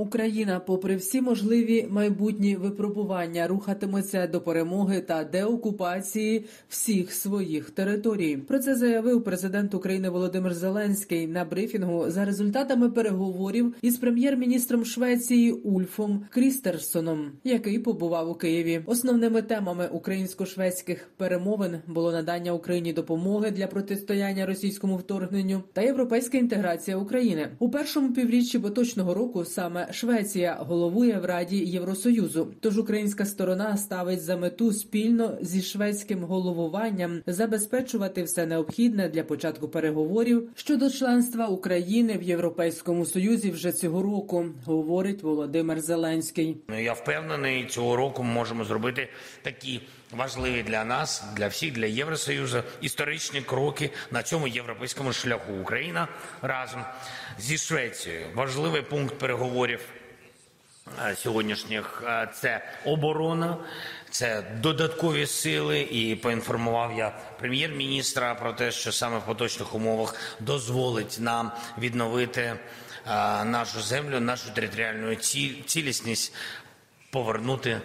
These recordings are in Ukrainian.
Україна, попри всі можливі майбутні випробування, рухатиметься до перемоги та деокупації всіх своїх територій. Про це заявив президент України Володимир Зеленський на брифінгу за результатами переговорів із прем'єр-міністром Швеції Ульфом Крістерсоном, який побував у Києві. Основними темами українсько-шведських перемовин було надання Україні допомоги для протистояння російському вторгненню та європейська інтеграція України у першому півріччі поточного року. Саме Швеція головує в Раді Євросоюзу. Тож українська сторона ставить за мету спільно зі шведським головуванням забезпечувати все необхідне для початку переговорів щодо членства України в Європейському Союзі вже цього року, говорить Володимир Зеленський. Ну, Я впевнений, цього року ми можемо зробити такі важливі для нас, для всіх, для Євросоюзу історичні кроки на цьому європейському шляху. Україна разом зі Швецією. Важливий пункт переговорів е, сьогоднішніх е, це оборона, це додаткові сили. І поінформував я прем'єр-міністра про те, що саме в поточних умовах дозволить нам відновити е, нашу землю, нашу територіальну цілісність, повернути.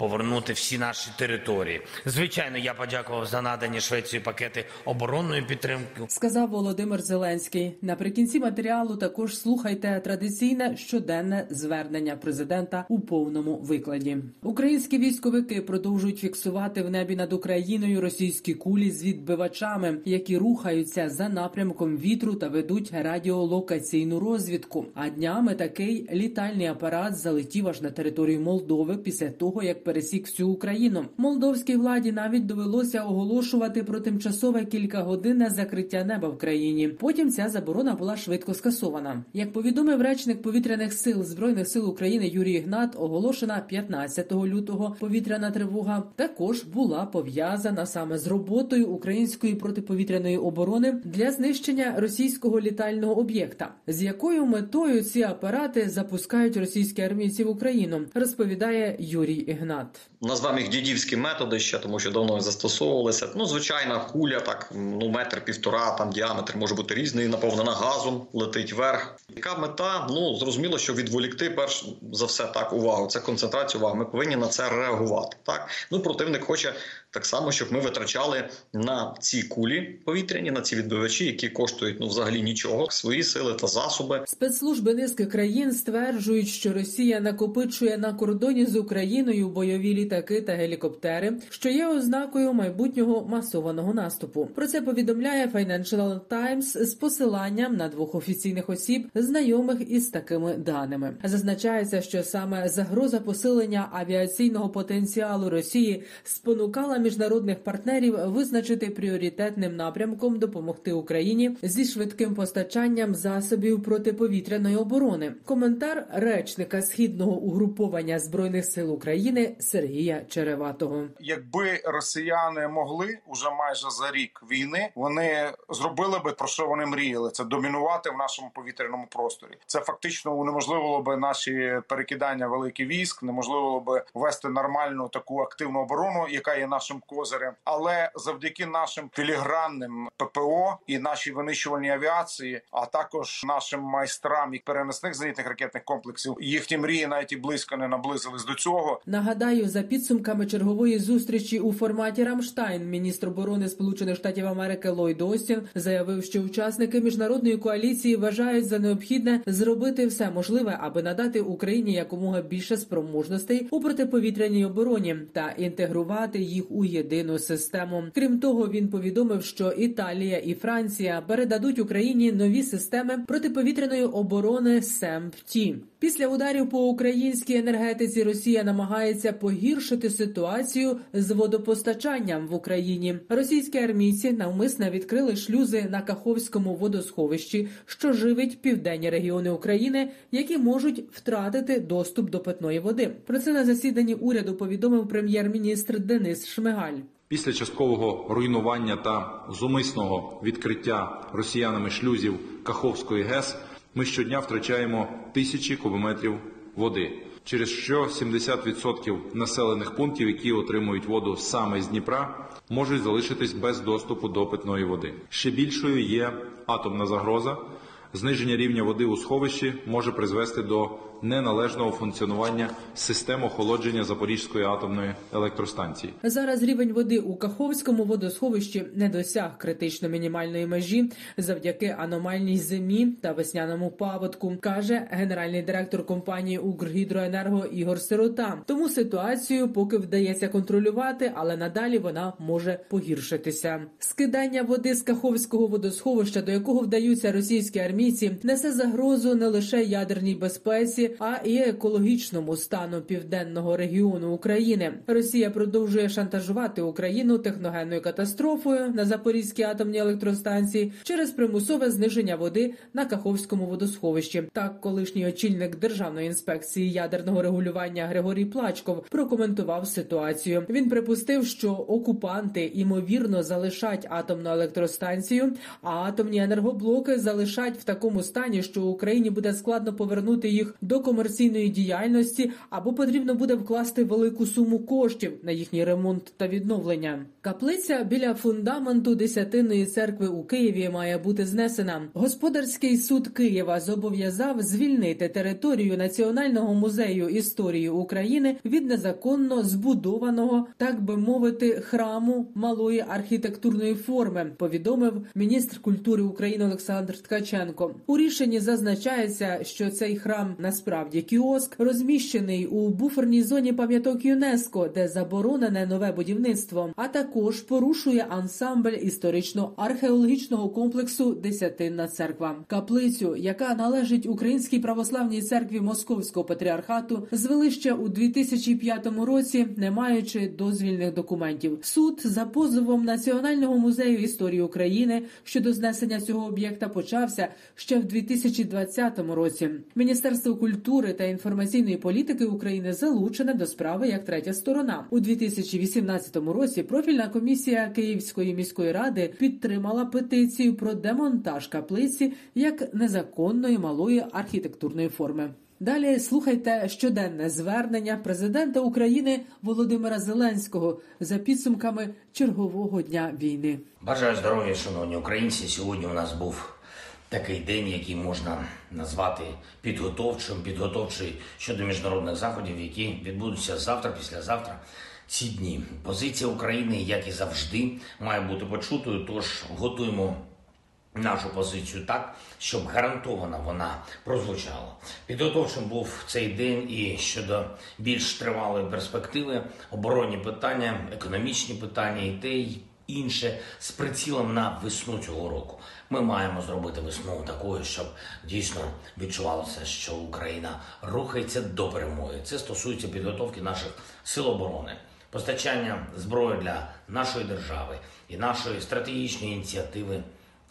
Повернути всі наші території. Звичайно, я подякував за надані Швеції пакети оборонної підтримки. Сказав Володимир Зеленський. Наприкінці матеріалу також слухайте традиційне щоденне звернення президента у повному викладі. Українські військовики продовжують фіксувати в небі над Україною російські кулі з відбивачами, які рухаються за напрямком вітру та ведуть радіолокаційну розвідку. А днями такий літальний апарат залетів аж на територію Молдови після того, як пересік всю Україну. Молдовській владі навіть довелося оголошувати про тимчасове кількагодинне закриття неба в країні. Потім ця заборона була швидко скасована. Як повідомив речник повітряних сил збройних сил України Юрій Ігнат, оголошена 15 лютого повітряна тривога також була пов'язана саме з роботою української протиповітряної оборони для знищення російського літального об'єкта. З якою метою ці апарати запускають російські армійці в Україну, розповідає Юрій Ігнат. Назвемо їх дідівські методи ще, тому що давно застосовувалися. Ну, звичайна куля, так ну метр півтора, там діаметр може бути різний, наповнена газом, летить вверх. Яка мета? Ну зрозуміло, що відволікти перш за все так увагу. Це концентрація уваги. Ми повинні на це реагувати. Так ну противник хоче так само, щоб ми витрачали на ці кулі повітряні, на ці відбивачі, які коштують ну взагалі нічого, свої сили та засоби. Спецслужби низки країн стверджують, що Росія накопичує на кордоні з Україною бойові літаки та гелікоптери, що є ознакою майбутнього масованого наступу. Про це повідомляє Financial Times з посиланням на двох офіційних осіб, знайомих із такими даними. Зазначається, що саме загроза посилення авіаційного потенціалу Росії спонукала міжнародних партнерів визначити пріоритетним напрямком допомогти Україні зі швидким постачанням засобів протиповітряної оборони. Коментар речника східного угруповання збройних сил України Сергія Череватого. Якби росіяни могли уже майже за рік війни, вони зробили би про що вони мріяли. Це домінувати в нашому повітряному просторі. Це фактично унеможливило би наші перекидання великих військ, неможливо би вести нормальну таку активну оборону, яка є нашим козирем. Але завдяки нашим філігранним ППО і нашій винищувальній авіації, а також нашим майстрам і переносних зенітних ракетних комплексів, їхні мрії навіть і близько не наблизились до цього. Нагадаю, за підсумками чергової зустрічі у форматі Рамштайн, міністр оборони Сполучених Штатів Америки Ллойд Остін заявив, що учасники міжнародної коаліції вважають за необхідне зробити все можливе, аби надати Україні якомога більше спроможностей у протиповітряній обороні та інтегрувати їх у єдину систему. Крім того, він повідомив, що Італія і Франція передадуть Україні нові системи протиповітряної оборони SAMP/T. Після ударів по українській енергетиці Росія намагається погіршити ситуацію з водопостачанням в Україні. Російські армійці навмисно відкрили шлюзи на Каховському водосховищі, що живить південні регіони України, які можуть втратити доступ до питної води. Про це на засіданні уряду повідомив прем'єр-міністр Денис Шмигаль. Після часткового руйнування та зумисного відкриття росіянами шлюзів Каховської ГЕС ми щодня втрачаємо тисячі кубометрів води, через що 70% населених пунктів, які отримують воду саме з Дніпра, можуть залишитись без доступу до питної води. Ще більшою є атомна загроза. Зниження рівня води у сховищі може призвести до неналежного функціонування систем охолодження Запорізької атомної електростанції. Зараз рівень води у Каховському водосховищі не досяг критично мінімальної межі завдяки аномальній зимі та весняному паводку, каже генеральний директор компанії Укргідроенерго Ігор Сирота. Тому ситуацію поки вдається контролювати, але надалі вона може погіршитися. Скидання води з Каховського водосховища, до якого вдаються російські армійці, несе загрозу не лише ядерній безпеці, а і екологічному стану південного регіону України. Росія продовжує шантажувати Україну техногенною катастрофою на Запорізькій атомній електростанції через примусове зниження води на Каховському водосховищі. Так, колишній очільник державної інспекції ядерного регулювання Григорій Плачков прокоментував ситуацію. Він припустив, що окупанти імовірно залишать атомну електростанцію, а атомні енергоблоки залишать в такому стані, що Україні буде складно повернути їх до комерційної діяльності або потрібно буде вкласти велику суму коштів на їхній ремонт та відновлення. Каплиця біля фундаменту десятинної церкви у Києві має бути знесена. Господарський суд Києва зобов'язав звільнити територію Національного музею історії України від незаконно збудованого, так би мовити, храму малої архітектурної форми. Повідомив міністр культури України Олександр Ткаченко. У рішенні зазначається, що цей храм насправді кіоск розміщений у буферній зоні пам'яток ЮНЕСКО, де заборонене нове будівництво, а також порушує ансамбль історично-археологічного комплексу Десятинна церква. Каплицю, яка належить Українській православній церкві Московського патріархату, звели ще у 2005 році, не маючи дозвільних документів. Суд за позовом Національного музею історії України щодо знесення цього об'єкта почався ще в 2020 році. Міністерство культури та інформаційної політики України залучене до справи як третя сторона у 2018 році. Профільна комісія Київської міської ради підтримала петицію про демонтаж каплиці як незаконної малої архітектурної форми. Далі слухайте щоденне звернення президента України Володимира Зеленського за підсумками чергового дня війни. Бажаю здоров'я, шановні українці. Сьогодні у нас був такий день, який можна назвати підготовчим, підготовчий щодо міжнародних заходів, які відбудуться завтра, післязавтра. Ці дні позиція України, як і завжди, має бути почутою. Тож готуємо нашу позицію так, щоб гарантовано вона прозвучала. Підготовчим був цей день і щодо більш тривалої перспективи, оборонні питання, економічні питання і те й інше з прицілом на весну цього року. Ми маємо зробити весну такою, щоб дійсно відчувалося, що Україна рухається до перемоги. Це стосується підготовки наших сил оборони, постачання зброї для нашої держави і нашої стратегічної ініціативи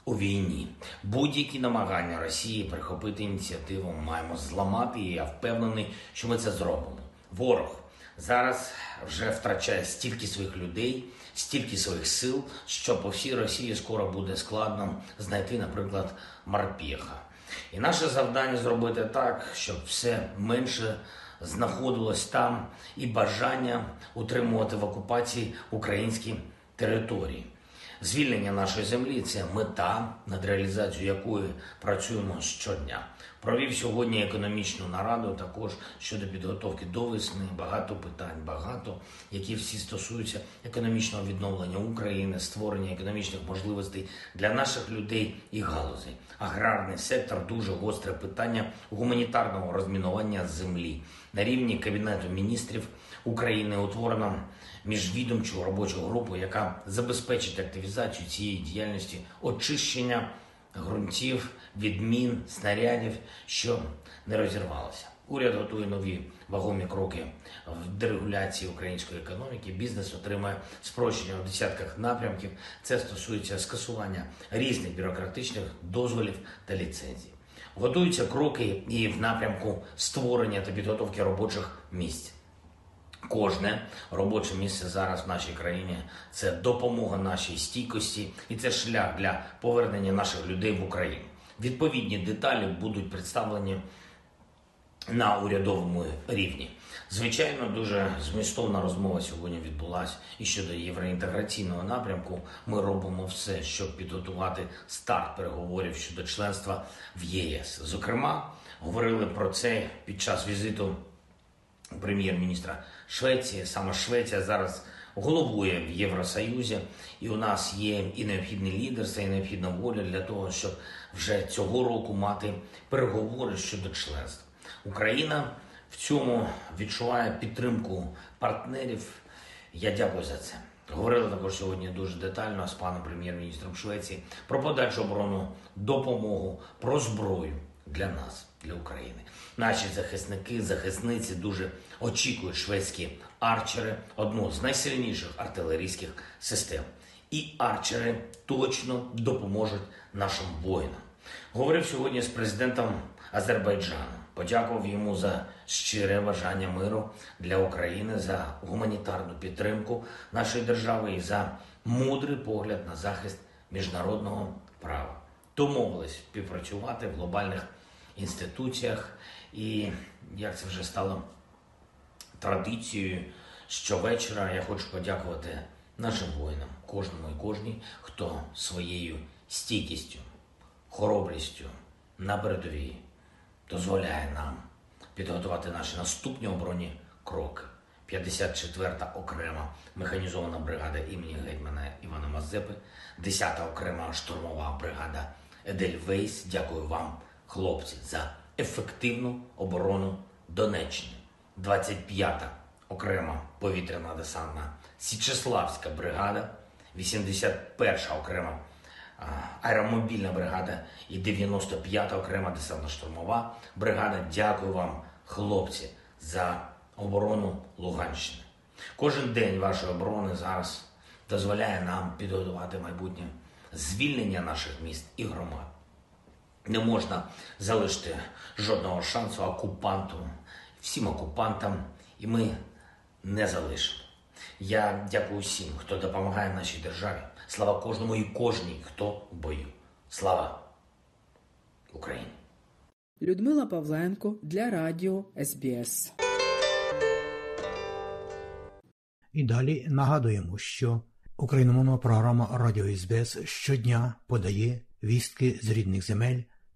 у війні. Будь-які намагання Росії прихопити ініціативу маємо зламати. І я впевнений, що ми це зробимо. Ворог зараз вже втрачає стільки своїх людей, стільки своїх сил, що по всій Росії скоро буде складно знайти, наприклад, Марпєха. І наше завдання зробити так, щоб все менше знаходилось там, і бажання утримувати в окупації українські території. Звільнення нашої землі це мета, над реалізацією якої працюємо щодня. Провів сьогодні економічну нараду також щодо підготовки до весни. Багато питань, багато які всі стосуються економічного відновлення України, створення економічних можливостей для наших людей і галузей. Аграрний сектор дуже гостре питання гуманітарного розмінування землі на рівні кабінету міністрів України. Утворено міжвідомчу робочу групу, яка забезпечить активізацію цієї діяльності, очищення ґрунтів, від мін, снарядів, що не розірвалося. Уряд готує нові вагомі кроки в дерегуляції української економіки. Бізнес отримає спрощення у десятках напрямків. Це стосується скасування різних бюрократичних дозволів та ліцензій. Готуються кроки і в напрямку створення та підготовки робочих місць. Кожне робоче місце зараз в нашій країні це допомога нашій стійкості, і це шлях для повернення наших людей в Україну. Відповідні деталі будуть представлені на урядовому рівні. Звичайно, дуже змістовна розмова сьогодні відбулася і щодо євроінтеграційного напрямку. Ми робимо все, щоб підготувати старт переговорів щодо членства в ЄС. Зокрема, говорили про це під час візиту прем'єр-міністра Швеції. Саме Швеція зараз головує в Євросоюзі, і у нас є і необхідне лідерство, і необхідна воля для того, щоб вже цього року мати переговори щодо членства. Україна в цьому відчуває підтримку партнерів. Я дякую за це. Говорили також сьогодні дуже детально з паном прем'єр-міністром Швеції про подальшу оборону допомогу, про зброю для нас, для України. Наші захисники, захисниці дуже очікують шведські арчери, одну з найсильніших артилерійських систем. І арчери точно допоможуть нашим воїнам. Говорив сьогодні з президентом Азербайджану. Подякував йому за щире бажання миру для України, за гуманітарну підтримку нашої держави і за мудрий погляд на захист міжнародного права. Домовились співпрацювати в глобальних інституціях, і як це вже стало традицією, щовечора я хочу подякувати нашим воїнам, кожному і кожній, хто своєю стійкістю, хоробрістю на передовій дозволяє нам підготувати наші наступні оборонні кроки. 54-та окрема механізована бригада імені гетьмана Івана Мазепи, 10-та окрема штурмова бригада Едельвейс. Дякую вам, хлопці, за ефективну оборону Донеччини. 25-та окрема повітряна десантна Січеславська бригада, 81-ша окрема аеромобільна бригада і 95-та окрема десантно-штурмова бригада. Дякую вам, хлопці, за оборону Луганщини. Кожен день вашої оборони зараз дозволяє нам підготувати майбутнє звільнення наших міст і громад. Не можна залишити жодного шансу окупанту, всім окупантам, і ми не залишимо. Я дякую всім, хто допомагає нашій державі. Слава кожному і кожній, хто в бою. Слава Україні! Людмила Павленко для Радіо СБС. І далі нагадуємо, що україномовна програма Радіо СБС щодня подає вістки з рідних земель